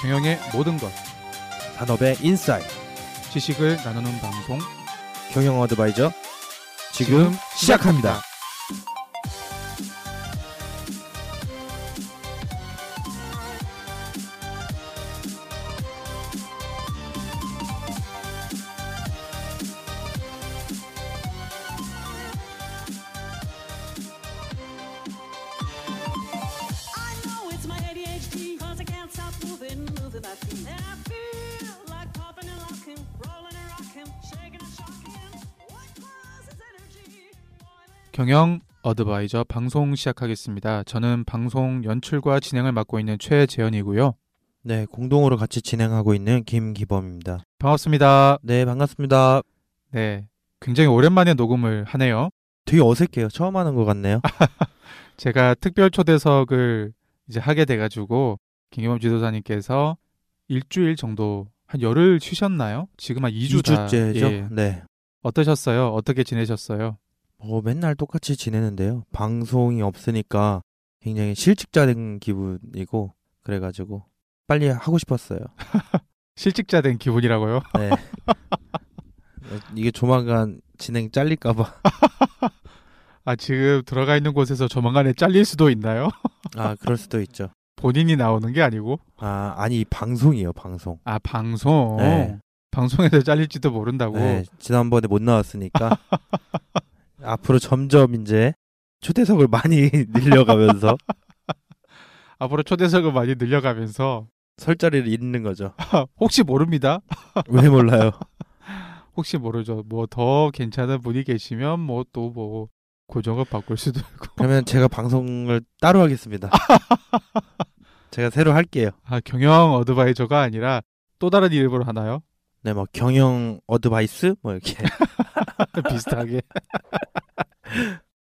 경영의 모든 것, 산업의 인사이트 지식을 나누는 방송. 경영 어드바이저. 지금 시작합니다. 경영 어드바이저 방송 시작하겠습니다. 저는 방송 연출과 진행을 맡고 있는 최재현이고요. 네, 공동으로 같이 진행하고 있는 김기범입니다. 반갑습니다. 네, 반갑습니다. 네, 굉장히 오랜만에 녹음을 하네요. 되게 어색해요. 처음 하는 것 같네요. 제가 특별 초대석을 이제 하게 돼가지고 김경범 지도사님께서 일주일 정도 한 열흘 쉬셨나요? 지금 한 2주 다. 2주째죠? 예. 네. 어떠셨어요? 어떻게 지내셨어요? 뭐 맨날 똑같이 지내는데요. 방송이 없으니까 굉장히 실직자 된 기분이고 그래가지고 빨리 하고 싶었어요. 실직자 된 기분이라고요? 네. 이게 조만간 진행 잘릴까봐. 아, 지금 들어가 있는 곳에서 조만간에 잘릴 수도 있나요? 아, 그럴 수도 있죠. 본인이 나오는 게 아니고? 아, 아니, 방송이에요, 방송. 아, 방송. 네. 방송에서 잘릴지도 모른다고. 네, 지난번에 못 나왔으니까 앞으로 점점 이제 초대석을 많이 늘려가면서 앞으로 초대석을 많이 늘려가면서 설 자리를 잃는 거죠. 혹시 모릅니다. 왜 몰라요? 혹시 모르죠. 뭐 더 괜찮은 분이 계시면 뭐 또뭐 고정을 바꿀 수도 있고. 그러면 제가 방송을 따로 하겠습니다. 제가 새로 할게요. 아, 경영 어드바이저가 아니라 또 다른 이름으로 하나요? 네, 뭐 경영 어드바이스 뭐 이렇게. 비슷하게.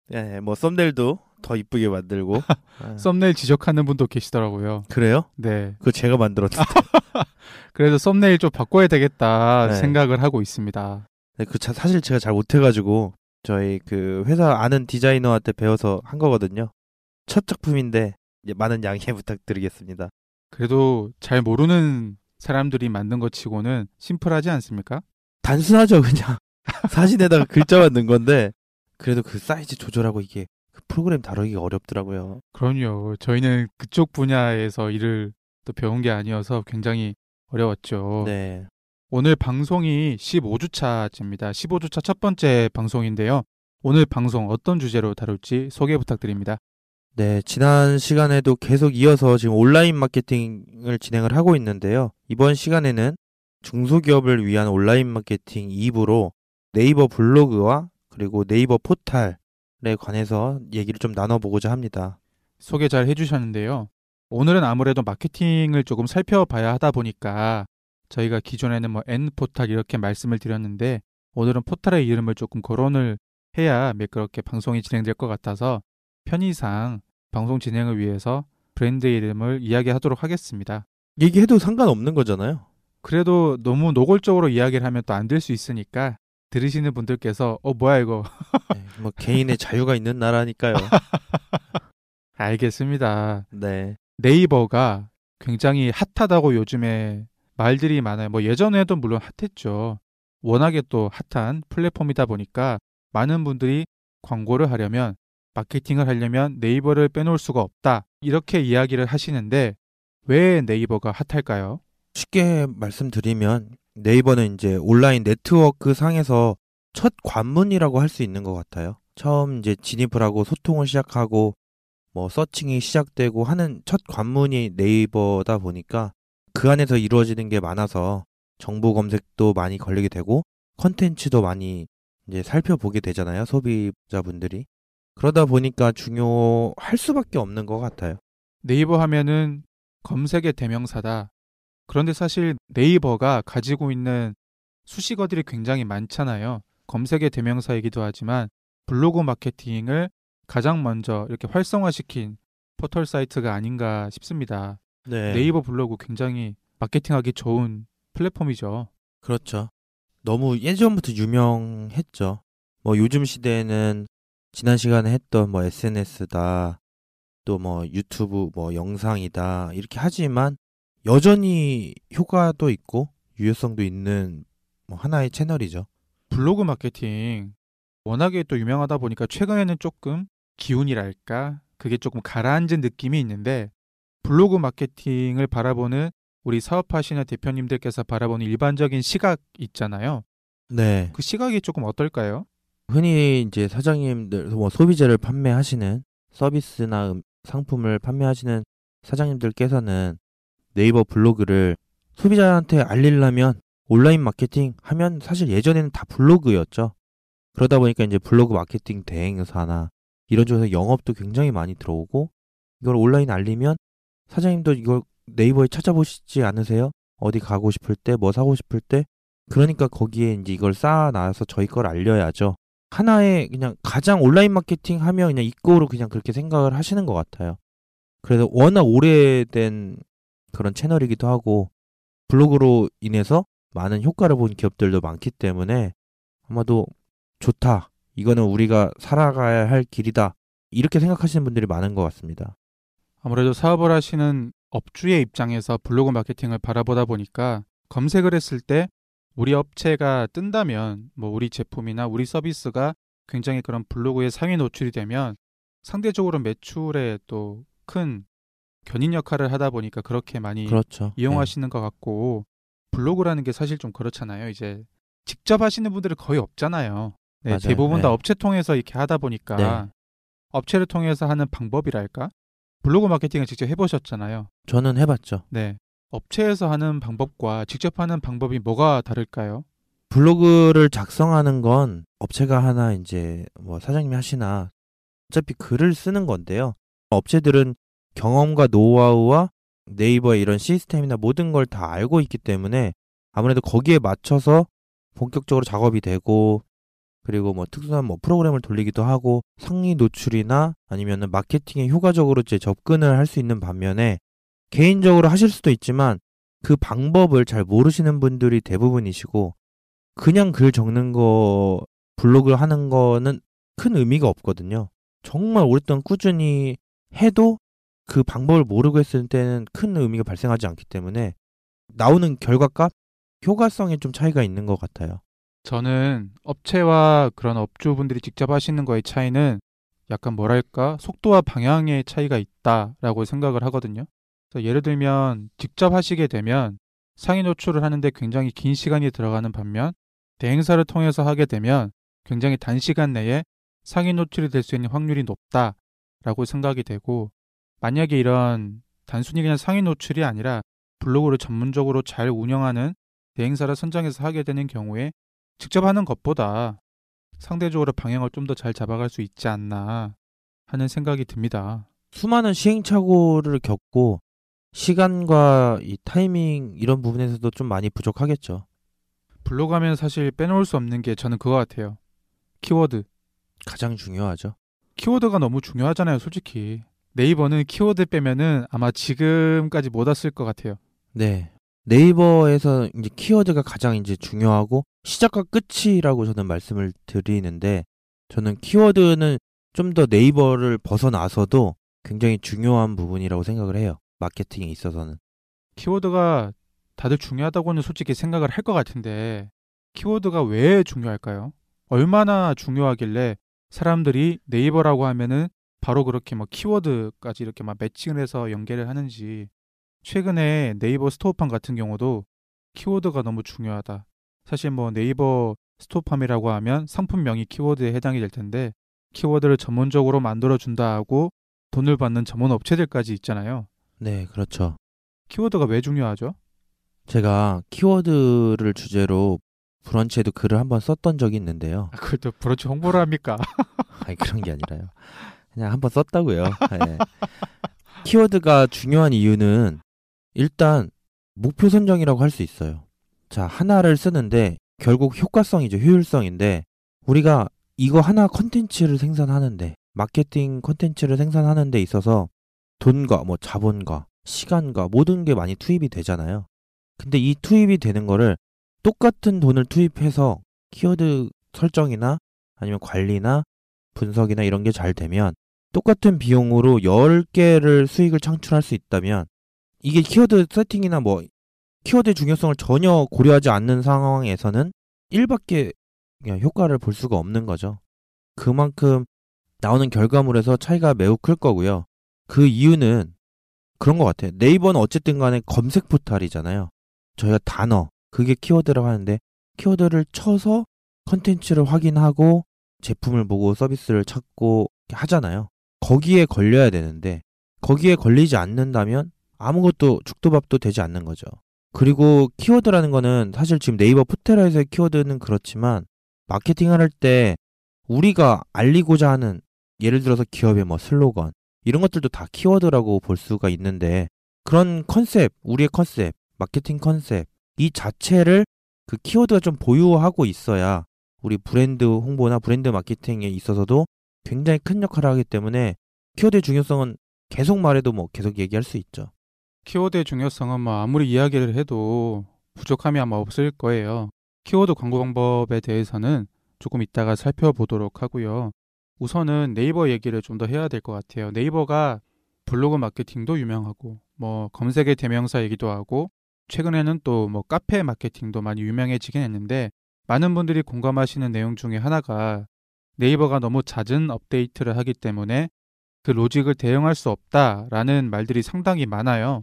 네, 뭐 썸네일도 더 이쁘게 만들고. 아, 썸네일 지적하는 분도 계시더라고요. 그래요? 네. 그거 제가 만들었는데. 그래서 썸네일 좀 바꿔야 되겠다 네. 생각을 하고 있습니다. 네, 그 자- 사실 제가 잘 못해가지고 저희 그 회사 아는 디자이너한테 배워서 한 거거든요. 첫 작품인데 많은 양해 부탁드리겠습니다. 그래도 잘 모르는 사람들이 만든 것 치고는 심플하지 않습니까? 단순하죠, 그냥 사진에다가 글자만 넣은 건데 그래도 그 사이즈 조절하고 이게 그 프로그램 다루기가 어렵더라고요. 그럼요. 저희는 그쪽 분야에서 일을 또 배운 게 아니어서 굉장히 어려웠죠. 네, 오늘 방송이 15주차입니다. 15주차 첫 번째 방송인데요. 오늘 방송 어떤 주제로 다룰지 소개 부탁드립니다. 네 지난 시간에도 계속 이어서 지금 온라인 마케팅을 진행을 하고 있는데요. 이번 시간에는 중소기업을 위한 온라인 마케팅 2부로 네이버 블로그와 그리고 네이버 포탈에 관해서 얘기를 좀 나눠보고자 합니다. 소개 잘 해주셨는데요. 오늘은 아무래도 마케팅을 조금 살펴봐야 하다 보니까 저희가 기존에는 뭐 N 포탈 이렇게 말씀을 드렸는데 오늘은 포탈의 이름을 조금 거론을 해야 매끄럽게 방송이 진행될 것 같아서 편의상 방송 진행을 위해서 브랜드 이름을 이야기하도록 하겠습니다. 얘기해도 상관없는 거잖아요. 그래도 너무 노골적으로 이야기를 하면 또 안 될 수 있으니까 들으시는 분들께서 어 뭐야 이거 네, 뭐 개인의 자유가 있는 나라니까요. 알겠습니다. 네. 네이버가 굉장히 핫하다고 요즘에 말들이 많아요. 뭐 예전에도 물론 핫했죠. 워낙에 또 핫한 플랫폼이다 보니까 많은 분들이 광고를 하려면 마케팅을 하려면 네이버를 빼놓을 수가 없다. 이렇게 이야기를 하시는데 왜 네이버가 핫할까요? 쉽게 말씀드리면 네이버는 이제 온라인 네트워크 상에서 첫 관문이라고 할 수 있는 것 같아요. 처음 이제 진입을 하고 소통을 시작하고 뭐 서칭이 시작되고 하는 첫 관문이 네이버다 보니까 그 안에서 이루어지는 게 많아서 정보 검색도 많이 걸리게 되고 컨텐츠도 많이 이제 살펴보게 되잖아요. 소비자분들이. 그러다 보니까 중요할 수밖에 없는 것 같아요. 네이버 하면은 검색의 대명사다. 그런데 사실 네이버가 가지고 있는 수식어들이 굉장히 많잖아요. 검색의 대명사이기도 하지만 블로그 마케팅을 가장 먼저 이렇게 활성화시킨 포털 사이트가 아닌가 싶습니다. 네. 네이버 블로그 굉장히 마케팅하기 좋은 플랫폼이죠. 그렇죠. 너무 예전부터 유명했죠. 뭐 요즘 시대에는 지난 시간에 했던 뭐 SNS다, 또 뭐 유튜브 뭐 영상이다, 이렇게 하지만 여전히 효과도 있고 유효성도 있는 뭐 하나의 채널이죠. 블로그 마케팅 워낙에 또 유명하다 보니까 최근에는 조금 기운이랄까 그게 조금 가라앉은 느낌이 있는데 블로그 마케팅을 바라보는 우리 사업하시는 대표님들께서 바라보는 일반적인 시각 있잖아요. 네. 그 시각이 조금 어떨까요? 흔히 이제 사장님들 뭐 소비재를 판매하시는 서비스나 음- 상품을 판매하시는 사장님들께서는 네이버 블로그를 소비자한테 알리려면 온라인 마케팅 하면 사실 예전에는 다 블로그였죠. 그러다 보니까 이제 블로그 마케팅 대행사나 이런 쪽에서 영업도 굉장히 많이 들어오고 이걸 온라인 알리면 사장님도 이걸 네이버에 찾아보시지 않으세요? 어디 가고 싶을 때, 뭐 사고 싶을 때 그러니까 거기에 이제 이걸 쌓아놔서 저희 걸 알려야죠. 하나의 그냥 가장 온라인 마케팅 하면 그냥 이거로 그냥 그렇게 생각을 하시는 것 같아요. 그래서 워낙 오래된 그런 채널이기도 하고 블로그로 인해서 많은 효과를 본 기업들도 많기 때문에 아마도 좋다. 이거는 우리가 살아가야 할 길이다. 이렇게 생각하시는 분들이 많은 것 같습니다. 아무래도 사업을 하시는 업주의 입장에서 블로그 마케팅을 바라보다 보니까 검색을 했을 때 우리 업체가 뜬다면 뭐 우리 제품이나 우리 서비스가 굉장히 그런 블로그에 상위 노출이 되면 상대적으로 매출에 또 큰 견인 역할을 하다 보니까 그렇게 많이 그렇죠. 이용하시는 것 같고 블로그라는 게 사실 좀 그렇잖아요. 이제 직접 하시는 분들이 거의 없잖아요. 네, 맞아요. 대부분 다 네. 업체 통해서 이렇게 하다 보니까 네. 업체를 통해서 하는 방법이랄까? 블로그 마케팅을 직접 해보셨잖아요. 네. 저는 해봤죠. 네. 업체에서 하는 방법과 직접 하는 방법이 뭐가 다를까요? 블로그를 작성하는 건 업체가 하나 이제 뭐 사장님이 하시나 어차피 글을 쓰는 건데요. 업체들은 경험과 노하우와 네이버의 이런 시스템이나 모든 걸 다 알고 있기 때문에 아무래도 거기에 맞춰서 본격적으로 작업이 되고 그리고 뭐 특수한 뭐 프로그램을 돌리기도 하고 상위 노출이나 아니면은 마케팅에 효과적으로 이제 접근을 할 수 있는 반면에 개인적으로 하실 수도 있지만 그 방법을 잘 모르시는 분들이 대부분이시고 그냥 글 적는 거 블로그 하는 거는 큰 의미가 없거든요. 정말 오랫동안 꾸준히 해도 그 방법을 모르고 했을 때는 큰 의미가 발생하지 않기 때문에 나오는 결과값 효과성에 좀 차이가 있는 것 같아요. 저는 업체와 그런 업주분들이 직접 하시는 거의 차이는 약간 뭐랄까 속도와 방향의 차이가 있다라고 생각을 하거든요. 예를 들면 직접 하시게 되면 상위 노출을 하는데 굉장히 긴 시간이 들어가는 반면 대행사를 통해서 하게 되면 굉장히 단시간 내에 상위 노출이 될 수 있는 확률이 높다라고 생각이 되고 만약에 이런 단순히 그냥 상위 노출이 아니라 블로그를 전문적으로 잘 운영하는 대행사를 선정해서 하게 되는 경우에 직접 하는 것보다 상대적으로 방향을 좀 더 잘 잡아갈 수 있지 않나 하는 생각이 듭니다. 수많은 시행착오를 겪고 시간과 이 타이밍 이런 부분에서도 좀 많이 부족하겠죠. 블로그 하면 사실 빼놓을 수 없는 게 저는 그거 같아요. 키워드. 가장 중요하죠. 키워드가 너무 중요하잖아요, 솔직히. 네이버는 키워드 빼면은 아마 지금까지 못 왔을 것 같아요. 네. 네이버에서 이제 키워드가 가장 이제 중요하고 시작과 끝이라고 저는 말씀을 드리는데 저는 키워드는 좀 더 네이버를 벗어나서도 굉장히 중요한 부분이라고 생각을 해요. 마케팅에 있어서는. 키워드가 다들 중요하다고는 솔직히 생각을 할 것 같은데 키워드가 왜 중요할까요? 얼마나 중요하길래 사람들이 네이버라고 하면은 바로 그렇게 막 키워드까지 이렇게 막 매칭을 해서 연계를 하는지 최근에 네이버 스토어팜 같은 경우도 키워드가 너무 중요하다. 사실 뭐 네이버 스토어팜이라고 하면 상품명이 키워드에 해당이 될 텐데 키워드를 전문적으로 만들어 준다 하고 돈을 받는 전문 업체들까지 있잖아요. 네, 그렇죠. 키워드가 왜 중요하죠? 제가 키워드를 주제로 브런치에도 글을 한번 썼던 적이 있는데요. 아, 그걸 또 브런치 홍보를 합니까? 아니 그런 게 아니라요. 그냥 한번 썼다고요. 네. 키워드가 중요한 이유는 일단 목표 선정이라고 할 수 있어요. 자, 하나를 쓰는데 결국 효과성이죠. 효율성인데 우리가 이거 하나 컨텐츠를 생산하는데 마케팅 컨텐츠를 생산하는 데 있어서 돈과 뭐 자본과 시간과 모든 게 많이 투입이 되잖아요. 근데 이 투입이 되는 거를 똑같은 돈을 투입해서 키워드 설정이나 아니면 관리나 분석이나 이런 게 잘 되면 똑같은 비용으로 10개를 수익을 창출할 수 있다면 이게 키워드 세팅이나 뭐 키워드의 중요성을 전혀 고려하지 않는 상황에서는 1밖에 그냥 효과를 볼 수가 없는 거죠. 그만큼 나오는 결과물에서 차이가 매우 클 거고요. 그 이유는 그런 것 같아요. 네이버는 어쨌든 간에 검색 포탈이잖아요. 저희가 단어, 그게 키워드라고 하는데 키워드를 쳐서 컨텐츠를 확인하고 제품을 보고 서비스를 찾고 하잖아요. 거기에 걸려야 되는데 거기에 걸리지 않는다면 아무것도 죽도밥도 되지 않는 거죠. 그리고 키워드라는 거는 사실 지금 네이버 포털에서의 키워드는 그렇지만 마케팅을 할 때 우리가 알리고자 하는 예를 들어서 기업의 뭐 슬로건 이런 것들도 다 키워드라고 볼 수가 있는데 그런 컨셉, 우리의 컨셉, 마케팅 컨셉 이 자체를 그 키워드가 좀 보유하고 있어야 우리 브랜드 홍보나 브랜드 마케팅에 있어서도 굉장히 큰 역할을 하기 때문에 키워드의 중요성은 계속 말해도 뭐 계속 얘기할 수 있죠. 키워드의 중요성은 뭐 아무리 이야기를 해도 부족함이 아마 없을 거예요. 키워드 광고 방법에 대해서는 조금 이따가 살펴보도록 하고요. 우선은 네이버 얘기를 좀 더 해야 될 것 같아요. 네이버가 블로그 마케팅도 유명하고 뭐 검색의 대명사 이기도 하고 최근에는 또 뭐 카페 마케팅도 많이 유명해지긴 했는데 많은 분들이 공감하시는 내용 중에 하나가 네이버가 너무 잦은 업데이트를 하기 때문에 그 로직을 대응할 수 없다라는 말들이 상당히 많아요.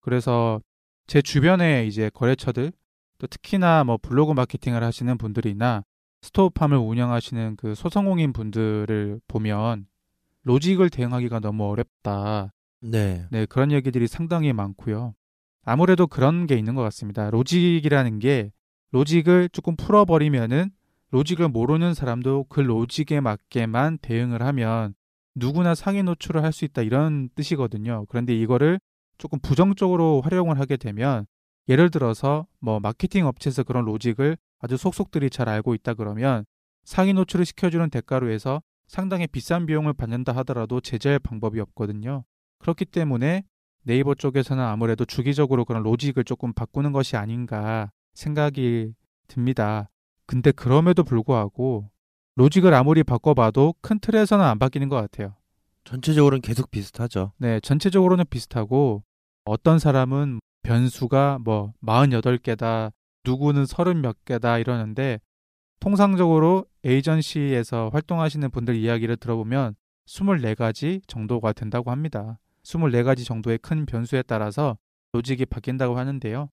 그래서 제 주변에 이제 거래처들 또 특히나 뭐 블로그 마케팅을 하시는 분들이나 스토어팜을 운영하시는 그 소상공인 분들을 보면 로직을 대응하기가 너무 어렵다. 네. 네, 그런 얘기들이 상당히 많고요. 아무래도 그런 게 있는 것 같습니다. 로직이라는 게 로직을 조금 풀어버리면은 로직을 모르는 사람도 그 로직에 맞게만 대응을 하면 누구나 상위 노출을 할 수 있다 이런 뜻이거든요. 그런데 이거를 조금 부정적으로 활용을 하게 되면 예를 들어서 뭐 마케팅 업체에서 그런 로직을 아주 속속들이 잘 알고 있다 그러면 상위 노출을 시켜주는 대가로 해서 상당히 비싼 비용을 받는다 하더라도 제재할 방법이 없거든요. 그렇기 때문에 네이버 쪽에서는 아무래도 주기적으로 그런 로직을 조금 바꾸는 것이 아닌가 생각이 듭니다. 근데 그럼에도 불구하고 로직을 아무리 바꿔봐도 큰 틀에서는 안 바뀌는 것 같아요. 전체적으로는 계속 비슷하죠. 네, 전체적으로는 비슷하고 어떤 사람은 변수가 뭐 48개다, 누구는 30몇 개다 이러는데 통상적으로 에이전시에서 활동하시는 분들 이야기를 들어보면 24가지 정도가 된다고 합니다. 24가지 정도의 큰 변수에 따라서 로직이 바뀐다고 하는데요.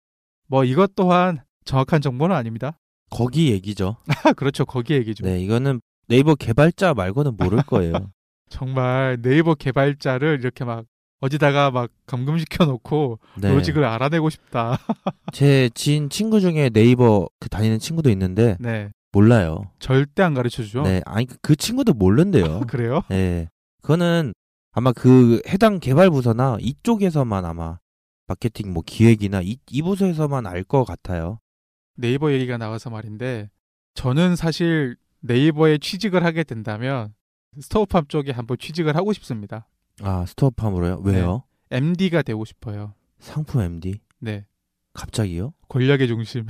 뭐 이것 또한 정확한 정보는 아닙니다. 거기 얘기죠. 그렇죠. 거기 얘기죠. 네, 이거는 네이버 개발자 말고는 모를 거예요. 정말 네이버 개발자를 이렇게 막 어디다가 막 감금시켜 놓고 네. 로직을 알아내고 싶다. 제 지인 친구 중에 네이버 그 다니는 친구도 있는데 네. 몰라요. 절대 안 가르쳐 주죠. 네, 아니 그- 그 친구도 모른대요. 그래요? 네, 그거는 아마 그 해당 개발 부서나 이쪽에서만 아마 마케팅 뭐 기획이나 이, 이 부서에서만 알 것 같아요. 네이버 얘기가 나와서 말인데 저는 사실 네이버에 취직을 하게 된다면 스토어팜 쪽에 한번 취직을 하고 싶습니다. 아 스토어팜으로요? 왜요? MD가 되고 싶어요. 상품 MD? 네. 갑자기요? 권력의 중심.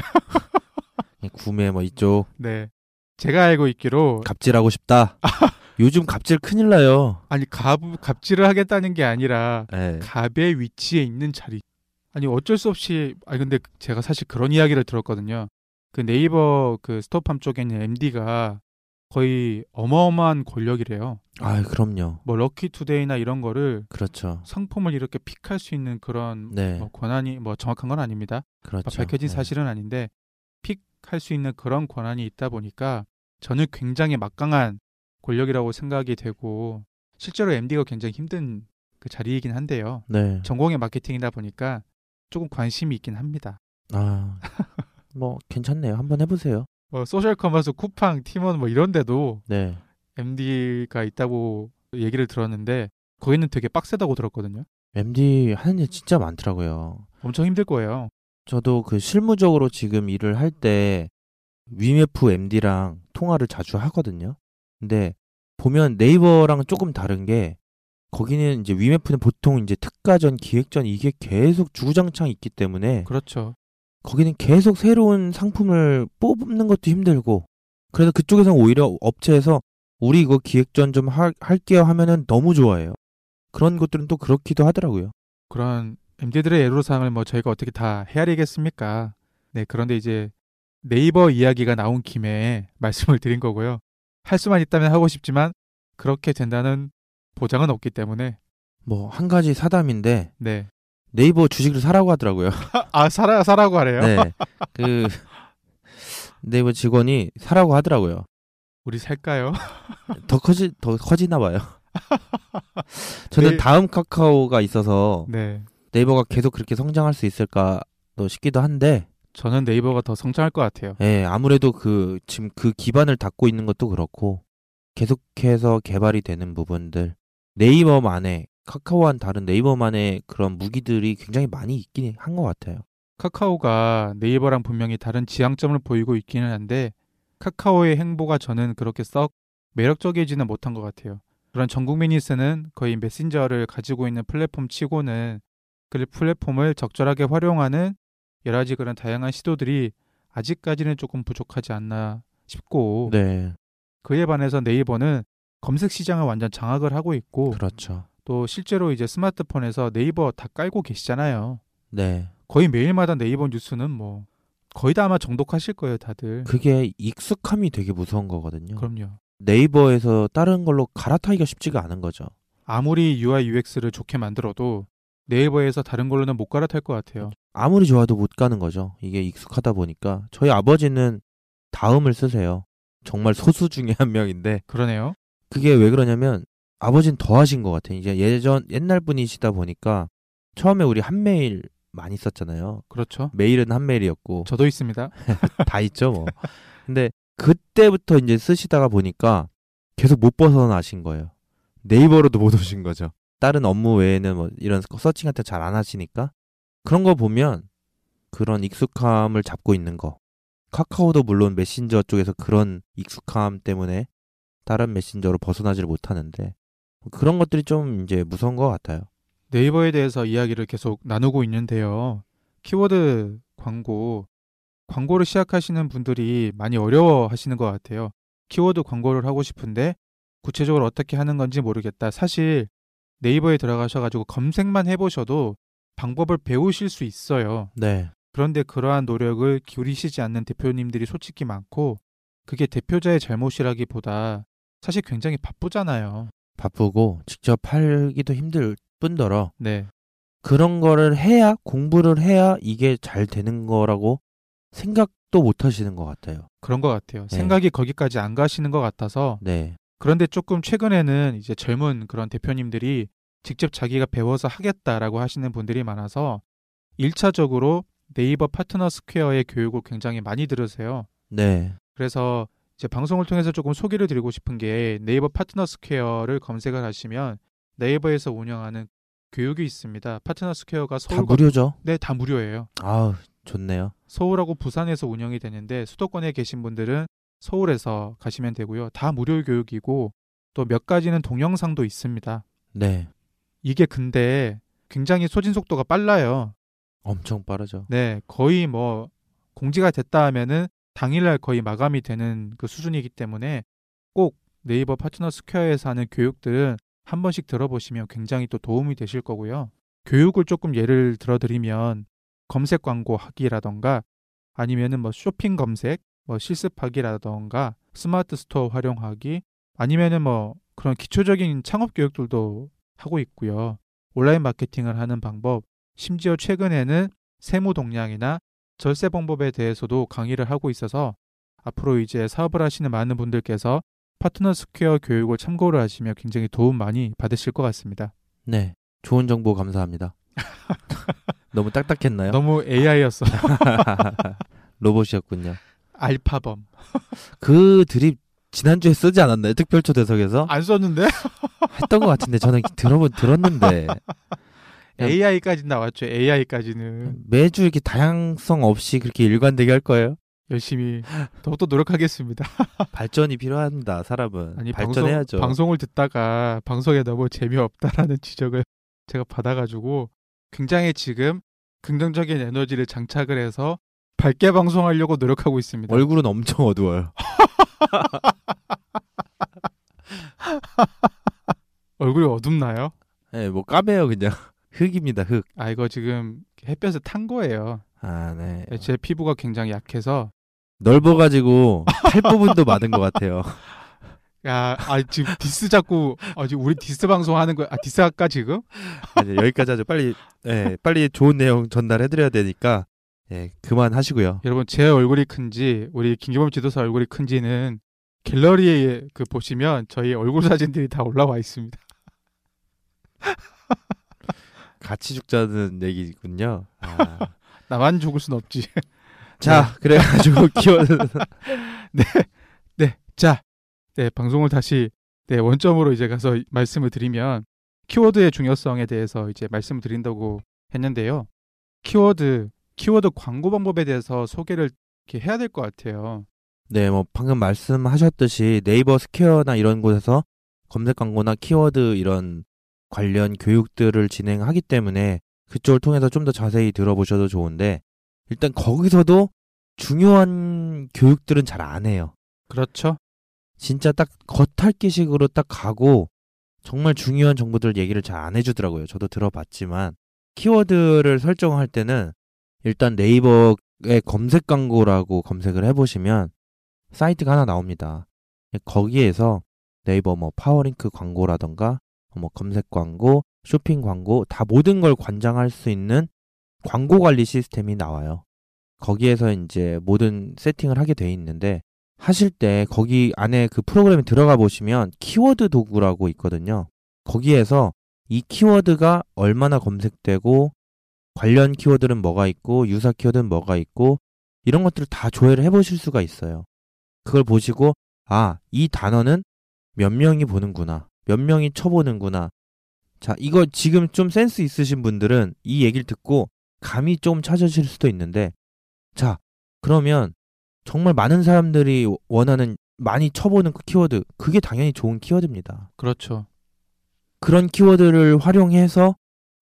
그냥 구매 뭐 이쪽 네. 제가 알고 있기로 갑질하고 싶다. 요즘 갑질 큰일 나요. 아니 갑 갑질을 하겠다는 게 아니라 네. 갑의 위치에 있는 자리. 아니 어쩔 수 없이 아니 근데 제가 사실 그런 이야기를 들었거든요. 그 네이버 그 스토어팜 쪽에 있는 MD가 거의 어마어마한 권력이래요. 아 그럼요. 뭐 럭키 투데이나 이런 거를 그렇죠. 상품을 이렇게 pick할 수 있는 그런 네, 뭐 권한이 뭐 정확한 건 아닙니다. 그렇죠. 밝혀진 네. 사실은 아닌데 pick할 수 있는 그런 권한이 있다 보니까 저는 굉장히 막강한 권력이라고 생각이 되고 실제로 MD가 굉장히 힘든 그 자리이긴 한데요. 네. 전공이 마케팅이다 보니까 조금 관심이 있긴 합니다. 아, 뭐 괜찮네요. 한번 해보세요. 뭐 소셜 커머스, 쿠팡, 티몬 뭐 이런 데도 네. MD가 있다고 얘기를 들었는데 거기는 되게 빡세다고 들었거든요. MD 하는 일 진짜 많더라고요. 엄청 힘들 거예요. 저도 그 실무적으로 지금 일을 할 때 위메프 MD랑 통화를 자주 하거든요. 근데 보면 네이버랑 조금 다른 게 거기는 이제 위메프는 보통 이제 특가전, 기획전 이게 계속 주구장창 있기 때문에 그렇죠. 거기는 계속 새로운 상품을 뽑는 것도 힘들고 그래서 그쪽에서 오히려 업체에서 우리 이거 기획전 좀 하- 할게요 하면은 너무 좋아해요. 그런 것들은 또 그렇기도 하더라고요. 그런 MZ들의 애로사항을 뭐 저희가 어떻게 다 헤아리겠습니까? 네, 그런데 이제 네이버 이야기가 나온 김에 말씀을 드린 거고요. 할 수만 있다면 하고 싶지만 그렇게 된다는 보장은 없기 때문에 뭐 한 가지 사담인데 네. 네이버 주식을 사라고 하더라고요. 아, 사라 사라고 하래요. 네. 그 네이버 직원이 사라고 하더라고요. 우리 살까요? 더 커지 더 커지나 봐요. 저는 네. 다음 카카오가 있어서 네. 네이버가 계속 그렇게 성장할 수 있을까도 싶기도 한데, 저는 네이버가 더 성장할 것 같아요. 예, 아무래도 그 지금 그 기반을 닦고 있는 것도 그렇고 계속해서 개발이 되는 부분들 네이버만의 카카오와는 다른 네이버만의 그런 무기들이 굉장히 많이 있긴 한 것 같아요. 카카오가 네이버랑 분명히 다른 지향점을 보이고 있기는 한데 카카오의 행보가 저는 그렇게 썩 매력적이지는 못한 것 같아요. 그런 전 국민이 쓰는 거의 메신저를 가지고 있는 플랫폼 치고는 그 플랫폼을 적절하게 활용하는 여러 가지 그런 다양한 시도들이 아직까지는 조금 부족하지 않나 싶고 네, 그에 반해서 네이버는 검색 시장을 완전 장악을 하고 있고 그렇죠. 또 실제로 이제 스마트폰에서 네이버 다 깔고 계시잖아요. 네, 거의 매일마다 네이버 뉴스는 뭐 거의 다 아마 정독하실 거예요, 다들. 그게 익숙함이 되게 무서운 거거든요. 그럼요. 네이버에서 다른 걸로 갈아타기가 쉽지가 않은 거죠. 아무리 UI UX를 좋게 만들어도 네이버에서 다른 걸로는 못 갈아탈 것 같아요. 아무리 좋아도 못 가는 거죠. 이게 익숙하다 보니까 저희 아버지는 다음을 쓰세요. 정말 소수 중에 한 명인데 그러네요. 그게 왜 그러냐면 아버지는 더 하신 것 같아요. 이제 예전 옛날 분이시다 보니까 처음에 우리 한 메일 많이 썼잖아요. 그렇죠. 메일은 한 메일이었고 저도 있습니다. 다 있죠 뭐. 근데 그때부터 이제 쓰시다가 보니까 계속 못 벗어나신 거예요. 네이버로도 못 오신 거죠. 다른 업무 외에는 뭐 이런 서칭 같은 잘 안 하시니까 그런 거 보면 그런 익숙함을 잡고 있는 거. 카카오도 물론 메신저 쪽에서 그런 익숙함 때문에 다른 메신저로 벗어나지를 못하는데 그런 것들이 좀 이제 무서운 것 같아요. 네이버에 대해서 이야기를 계속 나누고 있는데요. 키워드 광고, 광고를 시작하시는 분들이 많이 어려워 하시는 것 같아요. 키워드 광고를 하고 싶은데 구체적으로 어떻게 하는 건지 모르겠다. 사실 네이버에 들어가셔가지고 검색만 해보셔도 방법을 배우실 수 있어요. 네. 그런데 그러한 노력을 기울이시지 않는 대표님들이 솔직히 많고 그게 대표자의 잘못이라기보다 사실 굉장히 바쁘잖아요. 바쁘고 직접 팔기도 힘들 뿐더러 네. 그런 거를 해야 공부를 해야 이게 잘 되는 거라고 생각도 못 하시는 것 같아요. 그런 것 같아요. 네. 생각이 거기까지 안 가시는 것 같아서 네. 그런데 조금 최근에는 이제 젊은 그런 대표님들이 직접 자기가 배워서 하겠다라고 하시는 분들이 많아서 1차적으로 네이버 파트너 스퀘어의 교육을 굉장히 많이 들으세요. 네. 그래서 이 제 방송을 통해서 조금 소개를 드리고 싶은 게 네이버 파트너 스퀘어를 검색을 하시면 네이버에서 운영하는 교육이 있습니다. 파트너 스퀘어가 다 서울 무료죠. 네, 다 무료예요. 아우, 좋네요. 서울하고 부산에서 운영이 되는데 수도권에 계신 분들은 서울에서 가시면 되고요. 다 무료 교육이고 또 몇 가지는 동영상도 있습니다. 네. 이게 근데 굉장히 소진 속도가 빨라요. 엄청 빠르죠. 네, 거의 뭐 공지가 됐다 하면은 당일날 거의 마감이 되는 그 수준이기 때문에 꼭 네이버 파트너 스퀘어에서 하는 교육들은 한 번씩 들어보시면 굉장히 또 도움이 되실 거고요. 교육을 조금 예를 들어드리면 검색 광고 하기라던가 아니면은 뭐 쇼핑 검색, 뭐 실습하기라던가 스마트 스토어 활용하기 아니면은 뭐 그런 기초적인 창업 교육들도 하고 있고요. 온라인 마케팅을 하는 방법, 심지어 최근에는 세무 동향이나 절세 방법에 대해서도 강의를 하고 있어서 앞으로 이제 사업을 하시는 많은 분들께서 파트너 스퀘어 교육을 참고를 하시면 굉장히 도움 많이 받으실 것 같습니다. 네. 좋은 정보 감사합니다. 너무 딱딱했나요? 너무 AI였어. 로봇이었군요. 알파범. 그 드립 지난주에 쓰지 않았나요? 특별 초 대석에서 안 썼는데? 했던 것 같은데 저는 들어본 들었는데 AI까지 나왔죠. AI까지는 매주 이렇게 다양성 없이 그렇게 일관되게 할 거예요? 열심히 더욱더 노력하겠습니다. 발전이 필요합니다. 사람은 아니 발전해야죠. 방송, 방송 을 듣다가 방송에 너무 재미없다라는 지적을 제가 받아가지고 굉장히 지금 긍정적인 에너지를 장착을 해서 밝게 방송하려고 노력하고 있습니다. 얼굴은 엄청 어두워요. 얼굴이 어둡나요? 네, 뭐 까매요 그냥. 흑입니다, 흑. 아 이거 지금 햇볕에 탄 거예요. 아, 네. 제 피부가 굉장히 약해서 넓어가지고 탈 부분도 많은 것 같아요. 야, 아 지금 디스 자꾸 아 지금 우리 디스 방송 하는 거야 디스 할까 지금? 아니, 여기까지 하죠. 빨리, 예, 빨리 좋은 내용 전달해 드려야 되니까, 예, 그만 하시고요. 여러분 제 얼굴이 큰지 우리 김기범 지도사 얼굴이 큰지는 갤러리에 그 보시면 저희 얼굴 사진들이 다 올라와 있습니다. 같이 죽자는 얘기군요. 아. 나만 죽을 순 없지. 자, 그래가지고 키워드. 네, 자, 네 방송을 다시 네 원점으로 이제 가서 말씀을 드리면 키워드의 중요성에 대해서 이제 말씀을 드린다고 했는데요. 키워드 키워드 광고 방법에 대해서 소개를 이렇게 해야 될 것 같아요. 네, 뭐 방금 말씀하셨듯이 네이버 스퀘어나 이런 곳에서 검색 광고나 키워드 이런 관련 교육들을 진행하기 때문에 그쪽을 통해서 좀 더 자세히 들어보셔도 좋은데 일단 거기서도 중요한 교육들은 잘 안 해요. 그렇죠? 진짜 딱 겉핥기식으로 딱 가고 정말 중요한 정보들 얘기를 잘 안 해주더라고요. 저도 들어봤지만 키워드를 설정할 때는 일단 네이버에 검색 광고라고 검색을 해보시면 사이트가 하나 나옵니다. 거기에서 네이버 뭐 파워링크 광고라던가 뭐 검색 광고, 쇼핑 광고 다 모든 걸 관장할 수 있는 광고 관리 시스템이 나와요. 거기에서 이제 모든 세팅을 하게 돼 있는데 하실 때 거기 안에 그 프로그램에 들어가 보시면 키워드 도구라고 있거든요. 거기에서 이 키워드가 얼마나 검색되고 관련 키워드는 뭐가 있고 유사 키워드는 뭐가 있고 이런 것들을 다 조회를 해 보실 수가 있어요. 그걸 보시고 아, 이 단어는 몇 명이 보는구나. 몇 명이 쳐보는구나. 자, 이거 지금 좀 센스 있으신 분들은 이 얘기를 듣고 감이 좀 잡으실 수도 있는데 자, 그러면 정말 많은 사람들이 원하는 많이 쳐보는 그 키워드, 그게 당연히 좋은 키워드입니다. 그렇죠. 그런 키워드를 활용해서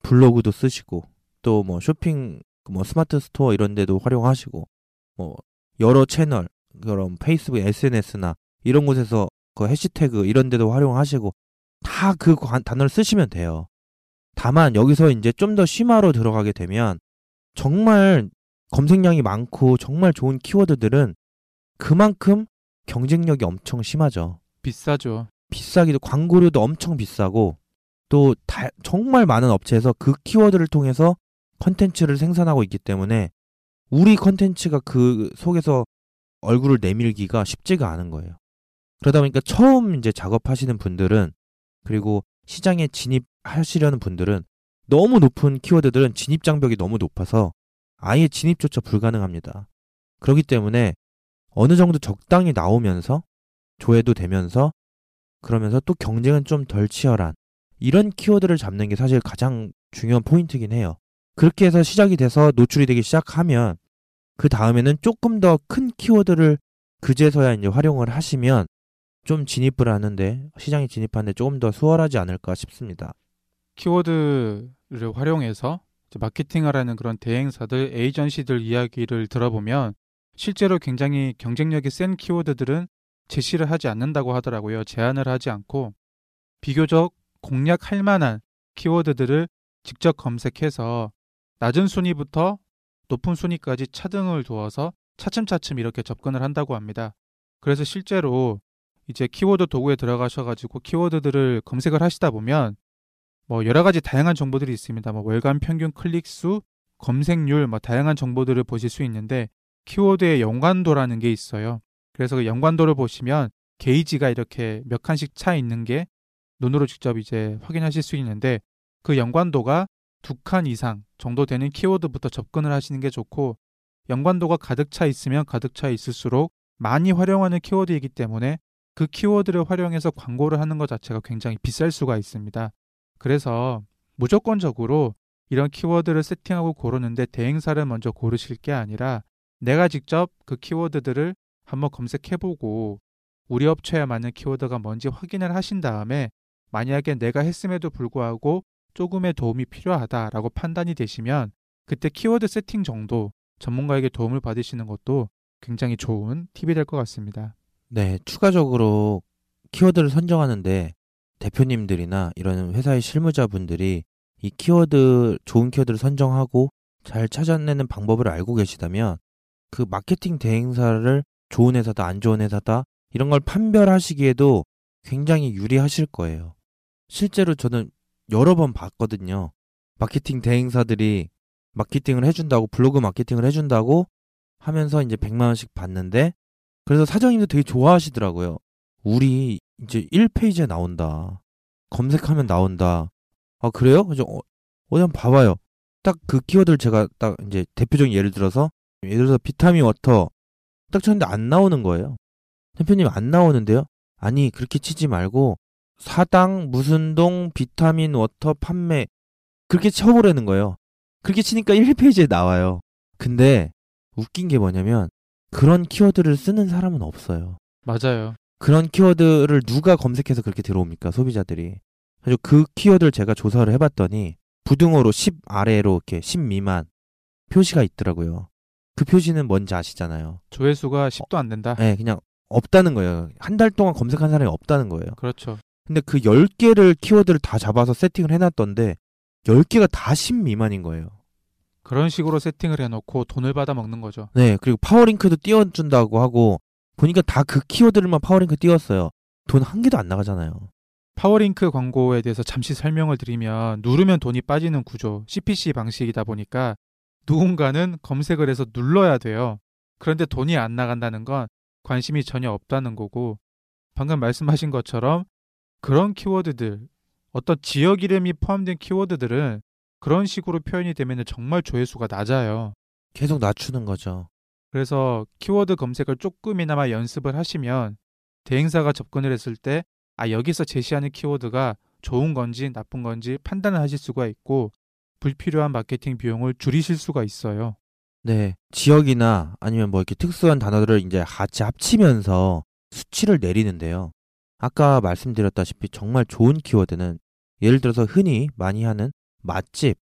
블로그도 쓰시고 또 뭐 쇼핑, 뭐 스마트 스토어 이런 데도 활용하시고 뭐 여러 채널, 그런 페이스북, SNS나 이런 곳에서 그 해시태그 이런 데도 활용하시고 다 그 단어를 쓰시면 돼요. 다만 여기서 이제 좀 더 심화로 들어가게 되면 정말 검색량이 많고 정말 좋은 키워드들은 그만큼 경쟁력이 엄청 심하죠. 비싸죠. 비싸기도 광고료도 엄청 비싸고 또 다, 정말 많은 업체에서 그 키워드를 통해서 컨텐츠를 생산하고 있기 때문에 우리 컨텐츠가 그 속에서 얼굴을 내밀기가 쉽지가 않은 거예요. 그러다 보니까 처음 이제 작업하시는 분들은 그리고 시장에 진입하시려는 분들은 너무 높은 키워드들은 진입 장벽이 너무 높아서 아예 진입조차 불가능합니다. 그렇기 때문에 어느 정도 적당히 나오면서 조회도 되면서 그러면서 또 경쟁은 좀 덜 치열한 이런 키워드를 잡는 게 사실 가장 중요한 포인트긴 해요. 그렇게 해서 시작이 돼서 노출이 되기 시작하면 그 다음에는 조금 더 큰 키워드를 그제서야 이제 활용을 하시면 좀 진입을 하는데 시장에 진입하는데 조금 더 수월하지 않을까 싶습니다. 키워드를 활용해서 마케팅하라는 그런 대행사들, 에이전시들 이야기를 들어보면 실제로 굉장히 경쟁력이 센 키워드들은 제시를 하지 않는다고 하더라고요. 제한을 하지 않고 비교적 공략할 만한 키워드들을 직접 검색해서 낮은 순위부터 높은 순위까지 차등을 두어서 차츰차츰 이렇게 접근을 한다고 합니다. 그래서 실제로 이제 키워드 도구에 들어가셔가지고 키워드들을 검색을 하시다 보면 뭐 여러 가지 다양한 정보들이 있습니다. 뭐 월간 평균 클릭 수, 검색률, 뭐 다양한 정보들을 보실 수 있는데 키워드의 연관도라는 게 있어요. 그래서 그 연관도를 보시면 게이지가 이렇게 몇 칸씩 차 있는 게 눈으로 직접 이제 확인하실 수 있는데 그 연관도가 두 칸 이상 정도 되는 키워드부터 접근을 하시는 게 좋고 연관도가 가득 차 있으면 가득 차 있을수록 많이 활용하는 키워드이기 때문에 그 키워드를 활용해서 광고를 하는 것 자체가 굉장히 비쌀 수가 있습니다. 그래서 무조건적으로 이런 키워드를 세팅하고 고르는데 대행사를 먼저 고르실 게 아니라 내가 직접 그 키워드들을 한번 검색해보고 우리 업체에 맞는 키워드가 뭔지 확인을 하신 다음에 만약에 내가 했음에도 불구하고 조금의 도움이 필요하다라고 판단이 되시면 그때 키워드 세팅 정도 전문가에게 도움을 받으시는 것도 굉장히 좋은 팁이 될 것 같습니다. 네, 추가적으로 키워드를 선정하는데 대표님들이나 이런 회사의 실무자분들이 이 키워드 좋은 키워드를 선정하고 잘 찾아내는 방법을 알고 계시다면 그 마케팅 대행사를 좋은 회사다 안 좋은 회사다 이런 걸 판별하시기에도 굉장히 유리하실 거예요. 실제로 저는 여러 번 봤거든요. 마케팅 대행사들이 마케팅을 해준다고 블로그 마케팅을 해준다고 하면서 이제 100만 원씩 받는데 그래서 사장님도 되게 좋아하시더라고요. 우리 이제 1페이지에 나온다. 검색하면 나온다. 아 그래요? 그래서 어, 어디 한번 봐봐요. 딱 그 키워드를 제가 딱 이제 대표적인 예를 들어서 예를 들어서 비타민 워터 딱 쳤는데 안 나오는 거예요. 대표님 안 나오는데요? 아니 그렇게 치지 말고 사당 무슨 동 비타민 워터 판매 그렇게 쳐보라는 거예요. 그렇게 치니까 1페이지에 나와요. 근데 웃긴 게 뭐냐면 그런 키워드를 쓰는 사람은 없어요. 맞아요. 그런 키워드를 누가 검색해서 그렇게 들어옵니까 소비자들이 그래서 그 키워드를 제가 조사를 해봤더니 부등호로 10 아래로 이렇게 10 미만 표시가 있더라고요 그 표시는 뭔지 아시잖아요 조회수가 10도 안 된다. 네 그냥 없다는 거예요 한 달 동안 검색한 사람이 없다는 거예요 그렇죠. 근데 그 10개를 키워드를 다 잡아서 세팅을 해놨던데 10개가 다 10 미만인 거예요 그런 식으로 세팅을 해놓고 돈을 받아 먹는 거죠. 네 그리고 파워링크도 띄워준다고 하고 보니까 다 그 키워드를만 파워링크 띄웠어요 돈 한 개도 안 나가잖아요 파워링크 광고에 대해서 잠시 설명을 드리면 누르면 돈이 빠지는 구조 CPC 방식이다 보니까 누군가는 검색을 해서 눌러야 돼요. 그런데 돈이 안 나간다는 건 관심이 전혀 없다는 거고 방금 말씀하신 것처럼 그런 키워드들 어떤 지역 이름이 포함된 키워드들은 그런 식으로 표현이 되면 정말 조회수가 낮아요. 계속 낮추는 거죠 그래서 키워드 검색을 조금이나마 연습을 하시면 대행사가 접근을 했을 때 아, 여기서 제시하는 키워드가 좋은 건지 나쁜 건지 판단을 하실 수가 있고 불필요한 마케팅 비용을 줄이실 수가 있어요. 네, 지역이나 아니면 뭐 이렇게 특수한 단어들을 이제 같이 합치면서 수치를 내리는데요. 아까 말씀드렸다시피 정말 좋은 키워드는 예를 들어서 흔히 많이 하는 맛집.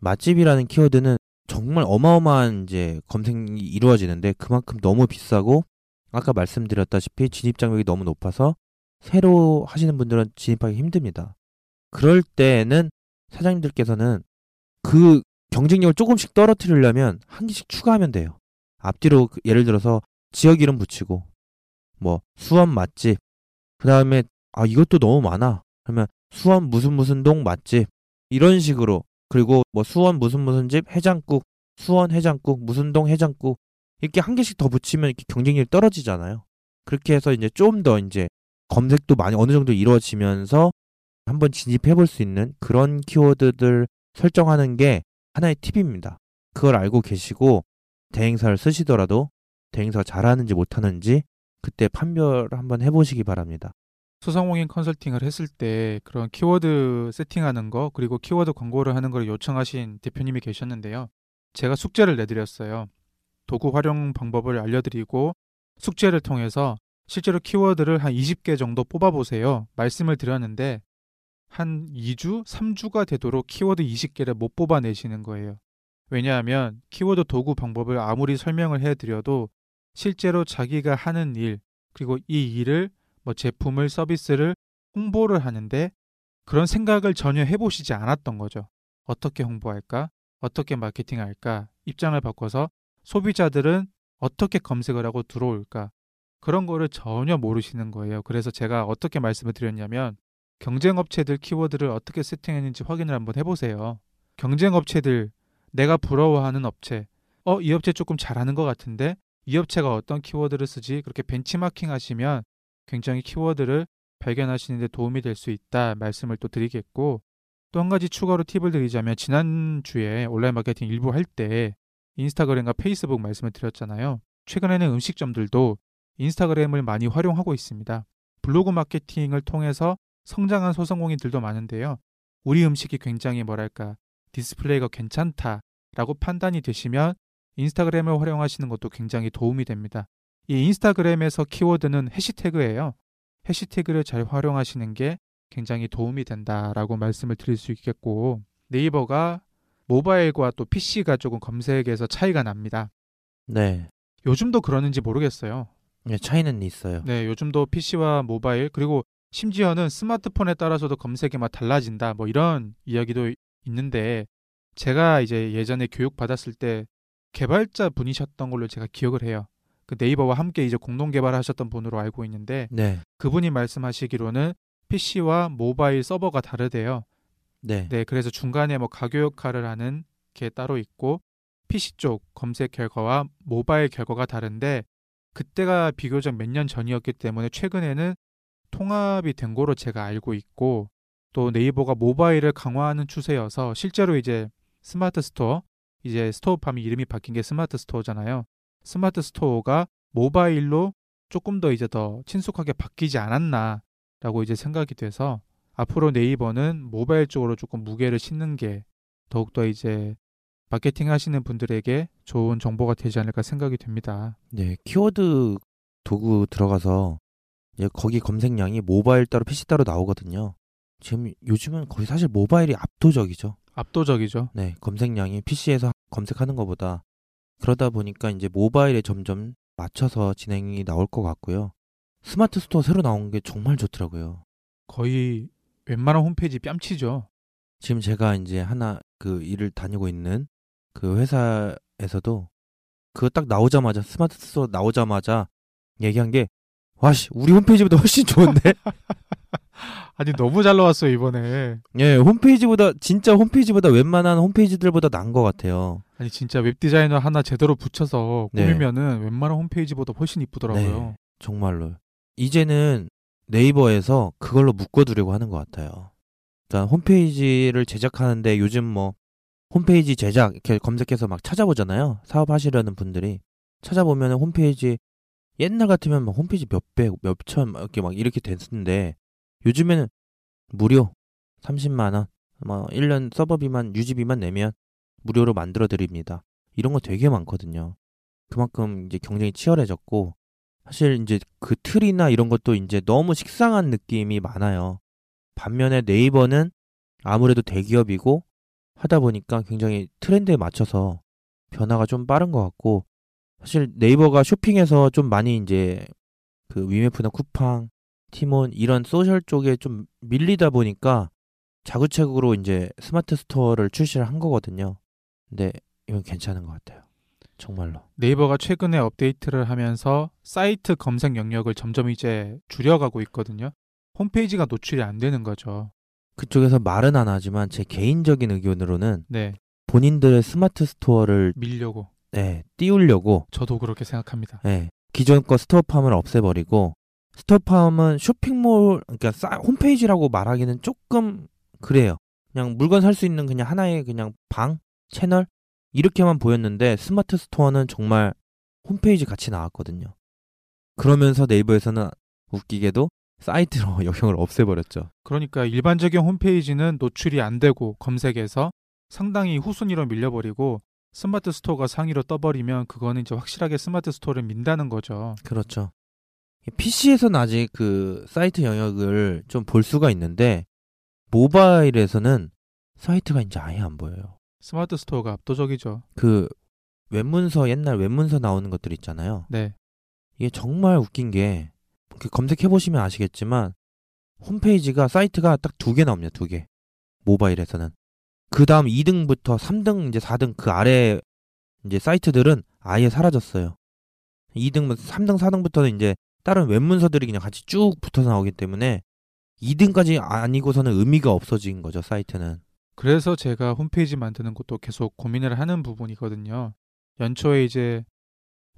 맛집이라는 키워드는 정말 어마어마한 이제 검색이 이루어지는데 그만큼 너무 비싸고 아까 말씀드렸다시피 진입 장벽이 너무 높아서 새로 하시는 분들은 진입하기 힘듭니다. 그럴 때에는 사장님들께서는 그 경쟁력을 조금씩 떨어뜨리려면 한 개씩 추가하면 돼요. 앞뒤로 그- 예를 들어서 지역 이름 붙이고 뭐 수원 맛집 그 다음에 아 이것도 너무 많아 그러면 수원 무슨 무슨 동 맛집 이런 식으로 그리고 뭐 수원 무슨 무슨 집 해장국 수원 해장국 무슨 동 해장국 이렇게 한 개씩 더 붙이면 이렇게 경쟁력이 떨어지잖아요. 그렇게 해서 이제 좀 더 이제 검색도 많이 어느 정도 이루어지면서 한번 진입해 볼 수 있는 그런 키워드들 설정하는 게 하나의 팁입니다. 그걸 알고 계시고 대행사를 쓰시더라도 대행사가 잘하는지 못하는지 그때 판별 한번 해보시기 바랍니다. 소상공인 컨설팅을 했을 때 그런 키워드 세팅하는 거 그리고 키워드 광고를 하는 걸 요청하신 대표님이 계셨는데요. 제가 숙제를 내드렸어요. 도구 활용 방법을 알려드리고 숙제를 통해서 실제로 키워드를 한 20개 정도 뽑아보세요. 말씀을 드렸는데 한 2주, 3주가 되도록 키워드 20개를 못 뽑아내시는 거예요. 왜냐하면 키워드 도구 방법을 아무리 설명을 해드려도 실제로 자기가 하는 일, 그리고 이 일을 뭐 제품을 서비스를 홍보를 하는데 그런 생각을 전혀 해보시지 않았던 거죠. 어떻게 홍보할까? 어떻게 마케팅할까? 입장을 바꿔서 소비자들은 어떻게 검색을 하고 들어올까? 그런 거를 전혀 모르시는 거예요. 그래서 제가 어떻게 말씀을 드렸냐면 경쟁 업체들 키워드를 어떻게 세팅했는지 확인을 한번 해보세요. 경쟁 업체들 내가 부러워하는 업체 어 이 업체 조금 잘하는 것 같은데 이 업체가 어떤 키워드를 쓰지 그렇게 벤치마킹 하시면 굉장히 키워드를 발견하시는 데 도움이 될 수 있다 말씀을 또 드리겠고 또 한 가지 추가로 팁을 드리자면 지난주에 온라인 마케팅 일부 할 때 인스타그램과 페이스북 말씀을 드렸잖아요. 최근에는 음식점들도 인스타그램을 많이 활용하고 있습니다. 블로그 마케팅을 통해서 성장한 소상공인들도 많은데요. 우리 음식이 굉장히 뭐랄까 디스플레이가 괜찮다라고 판단이 되시면 인스타그램을 활용하시는 것도 굉장히 도움이 됩니다. 이 인스타그램에서 키워드는 해시태그예요. 해시태그를 잘 활용하시는 게 굉장히 도움이 된다라고 말씀을 드릴 수 있겠고 네이버가 모바일과 또 PC가 조금 검색에서 차이가 납니다. 네. 요즘도 그러는지 모르겠어요. 네, 차이는 있어요. 네, 요즘도 PC와 모바일 그리고 심지어는 스마트폰에 따라서도 검색이 막 달라진다 뭐 이런 이야기도 있는데 제가 이제 예전에 교육 받았을 때 개발자 분이셨던 걸로 제가 기억을 해요. 그 네이버와 함께 이제 공동 개발하셨던 분으로 알고 있는데 네. 그분이 말씀하시기로는 PC와 모바일 서버가 다르대요. 네. 네, 그래서 중간에 뭐 가교 역할을 하는 게 따로 있고 PC 쪽 검색 결과와 모바일 결과가 다른데 그때가 비교적 몇 년 전이었기 때문에 최근에는 통합이 된 거로 제가 알고 있고 또 네이버가 모바일을 강화하는 추세여서 실제로 이제 스마트 스토어 이제 스토어팜이 이름이 바뀐 게 스마트 스토어잖아요. 스마트 스토어가 모바일로 조금 더 이제 더 친숙하게 바뀌지 않았나라고 이제 생각이 돼서 앞으로 네이버는 모바일 쪽으로 조금 무게를 싣는 게 더욱더 이제 마케팅 하시는 분들에게 좋은 정보가 되지 않을까 생각이 됩니다. 네. 키워드 도구 들어가서 거기 검색량이 모바일 따로 PC 따로 나오거든요. 지금 요즘은 거의 사실 모바일이 압도적이죠. 압도적이죠. 네. 검색량이 PC에서 검색하는 것보다 그러다 보니까 이제 모바일에 점점 맞춰서 진행이 나올 것 같고요. 스마트 스토어 새로 나온 게 정말 좋더라고요. 거의 웬만한 홈페이지 뺨치죠. 지금 제가 이제 하나 그 일을 다니고 있는 그 회사에서도 그거 딱 나오자마자 스마트 스토어 나오자마자 얘기한 게 와씨 우리 홈페이지보다 훨씬 좋은데 아니 너무 잘 나왔어요 이번에. 예 홈페이지보다 진짜 홈페이지보다 웬만한 홈페이지들보다 나은 것 같아요 아니 진짜 웹 디자이너 하나 제대로 붙여서 네. 꾸미면은 웬만한 홈페이지보다 훨씬 이쁘더라고요. 네. 정말로 이제는 네이버에서 그걸로 묶어두려고 하는 것 같아요 그러니까 홈페이지를 제작하는데 요즘 뭐 홈페이지 제작 이렇게 검색해서 막 찾아보잖아요 사업하시려는 분들이 찾아보면 홈페이지 옛날 같으면 막 홈페이지 몇 백 몇천 막 이렇게 막 이렇게 됐는데 요즘에는 무료 30만 원, 뭐 1년 서버비만 유지비만 내면 무료로 만들어 드립니다. 이런 거 되게 많거든요. 그만큼 이제 경쟁이 치열해졌고 사실 이제 그 틀이나 이런 것도 이제 너무 식상한 느낌이 많아요. 반면에 네이버는 아무래도 대기업이고 하다 보니까 굉장히 트렌드에 맞춰서 변화가 좀 빠른 것 같고 사실 네이버가 쇼핑에서 좀 많이 이제 그 위메프나 쿠팡, 티몬 이런 소셜 쪽에 좀 밀리다 보니까 자구책으로 이제 스마트 스토어를 출시를 한 거거든요. 근데 이건 괜찮은 것 같아요. 정말로. 네이버가 최근에 업데이트를 하면서 사이트 검색 영역을 점점 이제 줄여가고 있거든요. 홈페이지가 노출이 안 되는 거죠. 그쪽에서 말은 안 하지만 제 개인적인 의견으로는 네, 본인들의 스마트 스토어를 밀려고. 네, 띄우려고 저도 그렇게 생각합니다. 네, 기존 거 스토어 팜을 없애버리고 스토어팜은 쇼핑몰 그러니까 사- 홈페이지라고 말하기는 조금 그래요. 그냥 물건 살 수 있는 그냥 하나의 그냥 방 채널 이렇게만 보였는데 스마트 스토어는 정말 홈페이지 같이 나왔거든요. 그러면서 네이버에서는 웃기게도 사이트로 영역을 없애버렸죠. 그러니까 일반적인 홈페이지는 노출이 안 되고 검색에서 상당히 후순위로 밀려버리고 스마트 스토어가 상위로 떠버리면 그거는 이제 확실하게 스마트 스토어를 민다는 거죠. 그렇죠. PC에서는 아직 그 사이트 영역을 좀 볼 수가 있는데 모바일에서는 사이트가 이제 아예 안 보여요. 스마트 스토어가 압도적이죠. 그 웹문서 옛날 웹문서 나오는 것들 있잖아요. 네. 이게 정말 웃긴 게그 검색해 보시면 아시겠지만 홈페이지가 사이트가 딱 두 개 나옵니다. 두 개. 모바일에서는. 그 다음 2등부터 3등 이제 4등 그 아래 이제 사이트들은 아예 사라졌어요. 2등, 3등, 4등부터는 이제 다른 웹문서들이 그냥 같이 쭉 붙어서 나오기 때문에 2등까지 아니고서는 의미가 없어진 거죠, 사이트는. 그래서 제가 홈페이지 만드는 것도 계속 고민을 하는 부분이거든요. 연초에 이제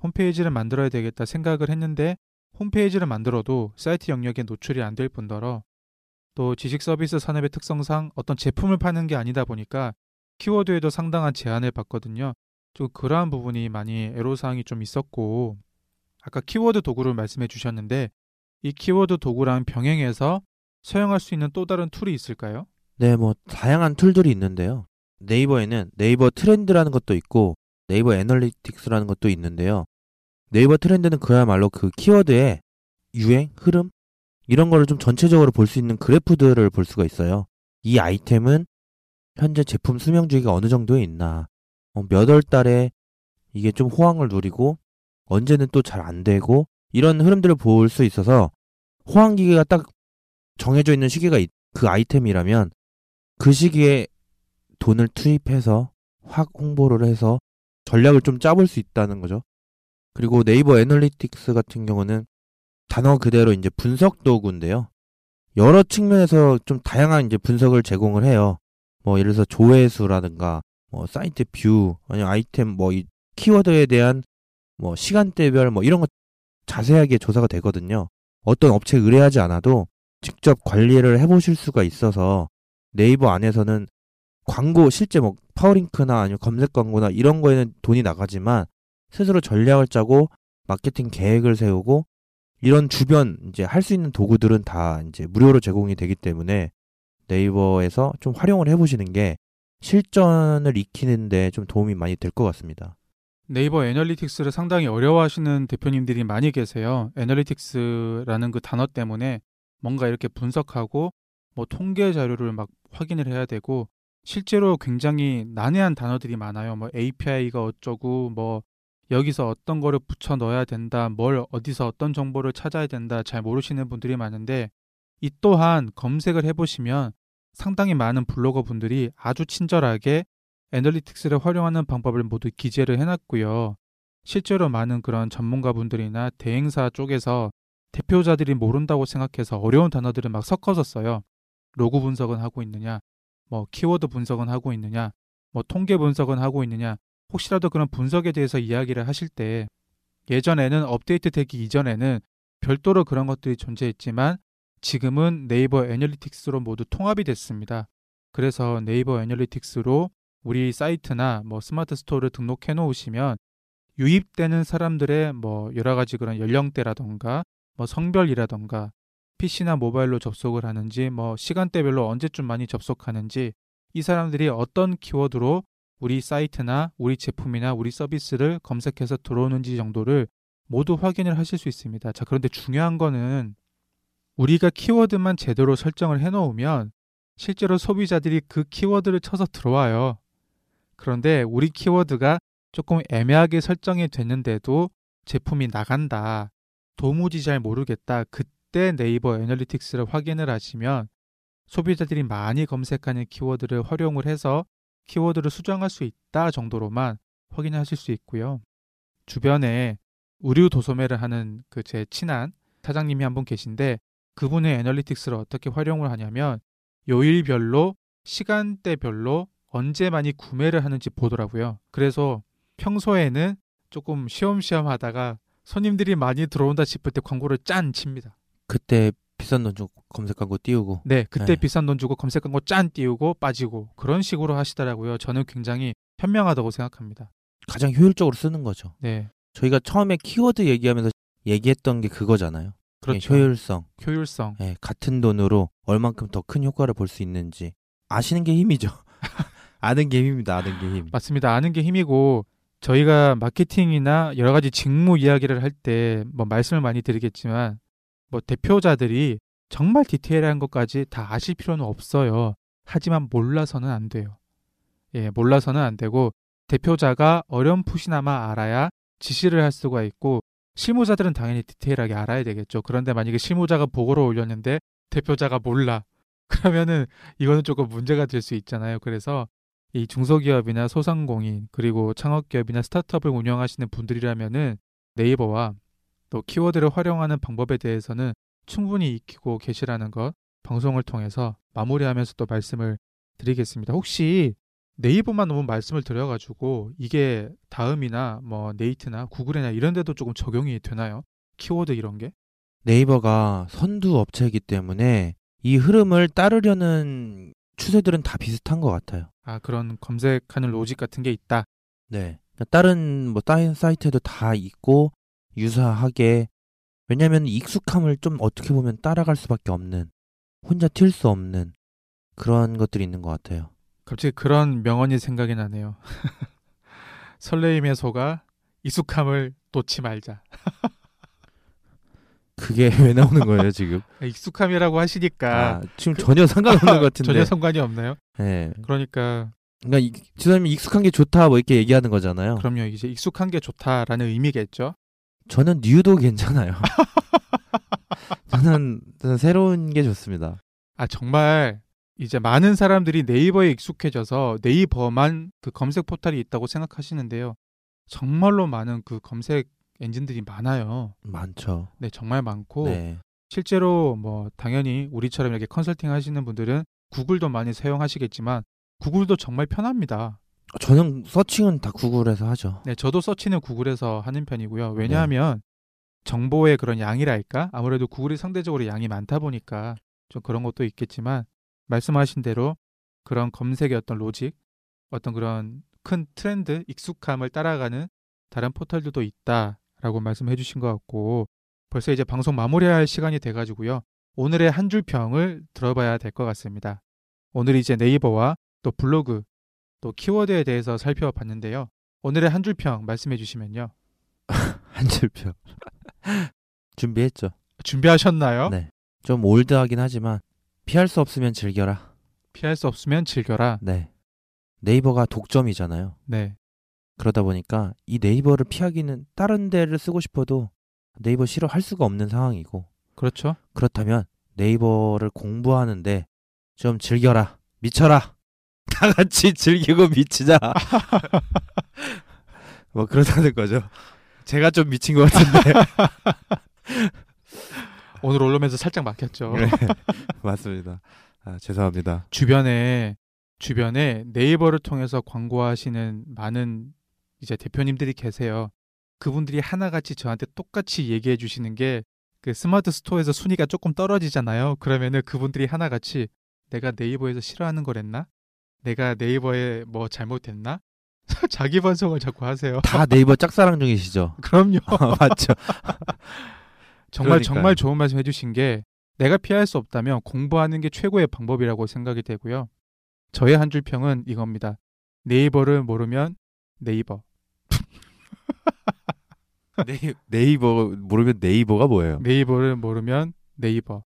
홈페이지를 만들어야 되겠다 생각을 했는데 홈페이지를 만들어도 사이트 영역에 노출이 안 될 뿐더러 또 지식 서비스 산업의 특성상 어떤 제품을 파는 게 아니다 보니까 키워드에도 상당한 제한을 받거든요. 좀 그러한 부분이 많이 애로사항이 좀 있었고 아까 키워드 도구를 말씀해 주셨는데 이 키워드 도구랑 병행해서 사용할 수 있는 또 다른 tool이 있을까요? 네, 뭐 다양한 tool들이 있는데요. 네이버에는 네이버 트렌드라는 것도 있고 네이버 애널리틱스라는 것도 있는데요. 네이버 트렌드는 그야말로 그 키워드의 유행, 흐름 이런 거를 좀 전체적으로 볼 수 있는 그래프들을 볼 수가 있어요. 이 아이템은 현재 제품 수명 주기가 어느 정도에 있나, 어, 몇월 달에 이게 좀 호황을 누리고 언제는 또 잘 안 되고 이런 흐름들을 볼 수 있어서 호황 기계가 딱 정해져 있는 시기가 있- 그 아이템이라면 그 시기에 돈을 투입해서 확 홍보를 해서 전략을 좀 짜볼 수 있다는 거죠. 그리고 네이버 애널리틱스 같은 경우는 단어 그대로 이제 분석 도구인데요. 여러 측면에서 좀 다양한 이제 분석을 제공을 해요. 뭐 예를 들어서 조회수라든가 뭐 site view 아니면 아이템 뭐 이 키워드에 대한 뭐 시간대별 뭐 이런 거 자세하게 조사가 되거든요. 어떤 업체에 의뢰하지 않아도 직접 관리를 해보실 수가 있어서 네이버 안에서는 광고 실제 뭐 파워링크나 아니면 검색 광고나 이런 거에는 돈이 나가지만 스스로 전략을 짜고 마케팅 계획을 세우고 이런 주변 이제 할 수 있는 도구들은 다 이제 무료로 제공이 되기 때문에 네이버에서 좀 활용을 해보시는 게 실전을 익히는데 좀 도움이 많이 될 것 같습니다. 네이버 애널리틱스를 상당히 어려워하시는 대표님들이 많이 계세요. 애널리틱스라는 그 단어 때문에 뭔가 이렇게 분석하고 뭐 통계 자료를 막 확인을 해야 되고 실제로 굉장히 난해한 단어들이 많아요. 뭐 API가 어쩌고 뭐 여기서 어떤 거를 붙여 넣어야 된다. 뭘 어디서 어떤 정보를 찾아야 된다. 잘 모르시는 분들이 많은데 이 또한 검색을 해 보시면 상당히 많은 블로거 분들이 아주 친절하게 애널리틱스를 활용하는 방법을 모두 기재를 해놨고요. 실제로 많은 그런 전문가분들이나 대행사 쪽에서 대표자들이 모른다고 생각해서 어려운 단어들을 막 섞어서 써요. 로그 분석은 하고 있느냐, 뭐 키워드 분석은 하고 있느냐, 뭐 통계 분석은 하고 있느냐, 혹시라도 그런 분석에 대해서 이야기를 하실 때 예전에는 업데이트 되기 이전에는 별도로 그런 것들이 존재했지만 지금은 네이버 애널리틱스로 모두 통합이 됐습니다. 그래서 네이버 애널리틱스로 우리 사이트나 뭐 스마트 스토어를 등록해 놓으시면 유입되는 사람들의 뭐 여러 가지 그런 연령대라던가 뭐 성별이라던가 PC나 모바일로 접속을 하는지 뭐 시간대별로 언제쯤 많이 접속하는지 이 사람들이 어떤 키워드로 우리 사이트나 우리 제품이나 우리 서비스를 검색해서 들어오는지 정도를 모두 확인을 하실 수 있습니다. 자, 그런데 중요한 거는 우리가 키워드만 제대로 설정을 해 놓으면 실제로 소비자들이 그 키워드를 쳐서 들어와요. 그런데 우리 키워드가 조금 애매하게 설정이 됐는데도 제품이 나간다. 도무지 잘 모르겠다. 그때 네이버 애널리틱스를 확인을 하시면 소비자들이 많이 검색하는 키워드를 활용을 해서 키워드를 수정할 수 있다 정도로만 확인하실 수 있고요. 주변에 의류 도소매를 하는 그 제 친한 사장님이 한 분 계신데 그분의 애널리틱스를 어떻게 활용을 하냐면 요일별로 시간대별로 언제 많이 구매를 하는지 보더라고요. 그래서 평소에는 조금 쉬엄쉬엄 하다가 손님들이 많이 들어온다 싶을 때 광고를 짠 칩니다. 그때 비싼 돈 주고 검색 광고 띄우고 네, 그때 네. 비싼 돈 주고 검색 광고 짠 띄우고 빠지고 그런 식으로 하시더라고요. 저는 굉장히 현명하다고 생각합니다. 가장 효율적으로 쓰는 거죠. 네, 저희가 처음에 키워드 얘기하면서 얘기했던 게 그거잖아요. 그렇죠. 예, 효율성. 효율성. 예, 같은 돈으로 얼만큼 더 큰 효과를 볼 수 있는지 아시는 게 힘이죠. 아는 게 힘입니다. 아는 게 힘. 맞습니다. 아는 게 힘이고 저희가 마케팅이나 여러 가지 직무 이야기를 할 때 뭐 말씀을 많이 드리겠지만 뭐 대표자들이 정말 디테일한 것까지 다 아실 필요는 없어요. 하지만 몰라서는 안 돼요. 예, 몰라서는 안 되고 대표자가 어렴풋이나마 알아야 지시를 할 수가 있고 실무자들은 당연히 디테일하게 알아야 되겠죠. 그런데 만약에 실무자가 보고를 올렸는데 대표자가 몰라. 그러면은 이거는 조금 문제가 될 수 있잖아요. 그래서 이 중소기업이나 소상공인 그리고 창업기업이나 스타트업을 운영하시는 분들이라면은 네이버와 또 키워드를 활용하는 방법에 대해서는 충분히 익히고 계시라는 것 방송을 통해서 마무리하면서 또 말씀을 드리겠습니다. 혹시 네이버만 너무 말씀을 드려가지고 이게 다음이나 뭐 네이트나 구글이나 이런 데도 조금 적용이 되나요? 키워드 이런 게? 네이버가 선두 업체이기 때문에 이 흐름을 따르려는 추세들은 다 비슷한 것 같아요. 아 그런 검색하는 로직 같은 게 있다. 네. 다른 뭐 다른 사이트에도 다 있고 유사하게 왜냐하면 익숙함을 좀 어떻게 보면 따라갈 수밖에 없는 혼자 튈 수 없는 그런 것들이 있는 것 같아요. 갑자기 그런 명언이 생각이 나네요. 설레임에 속아 익숙함을 놓지 말자. 그게 왜 나오는 거예요 지금? 익숙함이라고 하시니까 아, 지금 전혀 상관없는 것 같은데. 전혀 상관이 없나요? 네. 그러니까 그러니까 이- 지사님이 익숙한 게 좋다 뭐 이렇게 얘기하는 거잖아요. 그럼요. 이제 익숙한 게 좋다라는 의미겠죠. 저는 뉴도 괜찮아요. 저는, 저는 새로운 게 좋습니다. 아 정말 이제 많은 사람들이 네이버에 익숙해져서 네이버만 그 검색 포털이 있다고 생각하시는데요. 정말로 많은 그 검색 엔진들이 많아요. 많죠. 네, 정말 많고 네. 실제로 뭐 당연히 우리처럼 이렇게 컨설팅 하시는 분들은 구글도 많이 사용하시겠지만 구글도 정말 편합니다. 저는 서칭은 다 구글에서 하죠. 네, 저도 서치는 구글에서 하는 편이고요. 왜냐하면 정보의 그런 양이랄까? 아무래도 구글이 상대적으로 양이 많다 보니까 좀 그런 것도 있겠지만 말씀하신 대로 그런 검색의 어떤 로직, 어떤 그런 큰 트렌드, 익숙함을 따라가는 다른 포털들도 있다 라고 말씀해 주신 것 같고 벌써 이제 방송 마무리할 시간이 돼가지고요. 오늘의 한 줄 평을 들어봐야 될 것 같습니다. 오늘 이제 네이버와 또 블로그 또 키워드에 대해서 살펴봤는데요. 오늘의 한 줄 평 말씀해 주시면요. 한 줄표. 준비했죠. 준비하셨나요? 네. 좀 올드하긴 하지만 피할 수 없으면 즐겨라. 피할 수 없으면 즐겨라. 네. 네이버가 독점이잖아요. 네. 그러다 보니까 이 네이버를 피하기는 다른 데를 쓰고 싶어도 네이버 싫어할 수가 없는 상황이고 그렇죠. 그렇다면 네이버를 공부하는데 좀 즐겨라. 미쳐라. 다 같이 즐기고 미치자. 뭐 그렇다는 거죠. 제가 좀 미친 것 같은데. 오늘 올라오면서 살짝 막혔죠. 네. 맞습니다. 아, 죄송합니다. 주변에 주변에 네이버를 통해서 광고하시는 많은 이제 대표님들이 계세요. 그분들이 하나같이 저한테 똑같이 얘기해 주시는 게 그 스마트 스토어에서 순위가 조금 떨어지잖아요. 그러면은 그분들이 하나같이 내가 네이버에서 싫어하는 거랬나? 내가 네이버에 뭐 잘못했나? 자기 반성을 자꾸 하세요. 다 네이버 짝사랑 중이시죠? 그럼요. 맞죠? 정말 그러니까요. 정말 좋은 말씀 해주신 게 내가 피할 수 없다면 공부하는 게 최고의 방법이라고 생각이 되고요. 저의 한 줄 평은 이겁니다. 네이버를 모르면 never. 네이, 네이버 모르면 never가 뭐예요? 네이버를 모르면 never.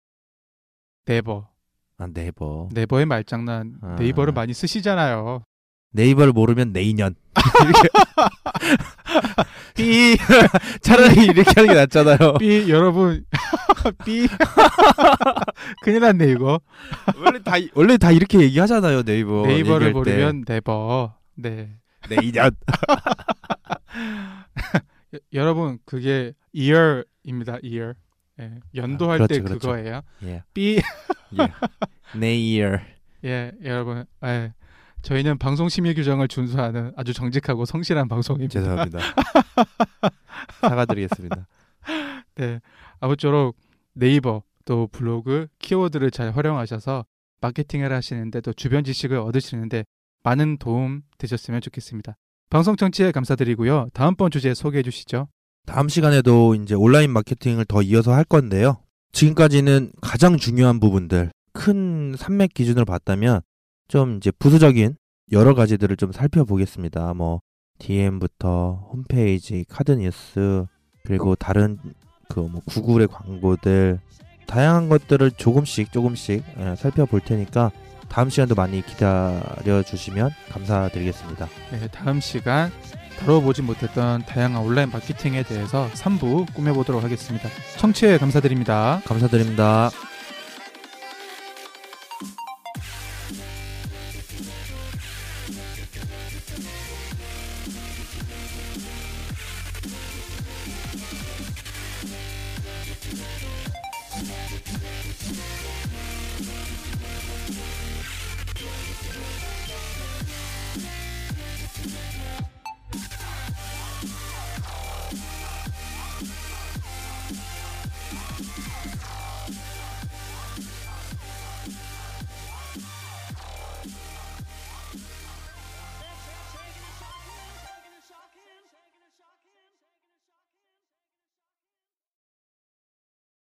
never. 아, 네이버. never의 말장난 아. 네이버를 많이 쓰시잖아요. 네이버를 모르면. 이렇게. 삐. 차라리 이렇게 하는 게 낫잖아요. 삐 여러분 삐 큰일 났네 이거. 원래 다 원래 다 이렇게 얘기하잖아요 네이버. 네이버를. 모르면 네버. 네. 내인년. 여- 여러분 그게 year입니다. year. 예, 연도할 아, 때 그렇죠, 그렇죠. 그거예요. 예. 삐. 예. 네이어. 예, 여러분. 예. 저희는 방송 심의 규정을 준수하는 아주 정직하고 성실한 방송입니다. 죄송합니다. 사과드리겠습니다. 네. 아무쪼록 네이버 또 블로그 키워드를 잘 활용하셔서 마케팅을 하시는데 또 주변 지식을 얻으시는데 많은 도움 되셨으면 좋겠습니다. 방송 청취에 감사드리고요. 다음번 주제 소개해 주시죠. 다음 시간에도 이제 온라인 마케팅을 더 이어서 할 건데요. 지금까지는 가장 중요한 부분들, 큰 산맥 기준으로 봤다면 좀 이제 부수적인 여러 가지들을 좀 살펴보겠습니다. 뭐 DM부터 홈페이지, 카드 뉴스, 그리고 다른 그 뭐 구글의 광고들 다양한 것들을 조금씩 조금씩 예, 살펴볼 테니까 다음 시간도 많이 기다려 주시면 감사드리겠습니다. 네, 다음 시간 다뤄보지 못했던 다양한 온라인 마케팅에 대해서 3부 꾸며보도록 하겠습니다. 청취에 감사드립니다. 감사드립니다.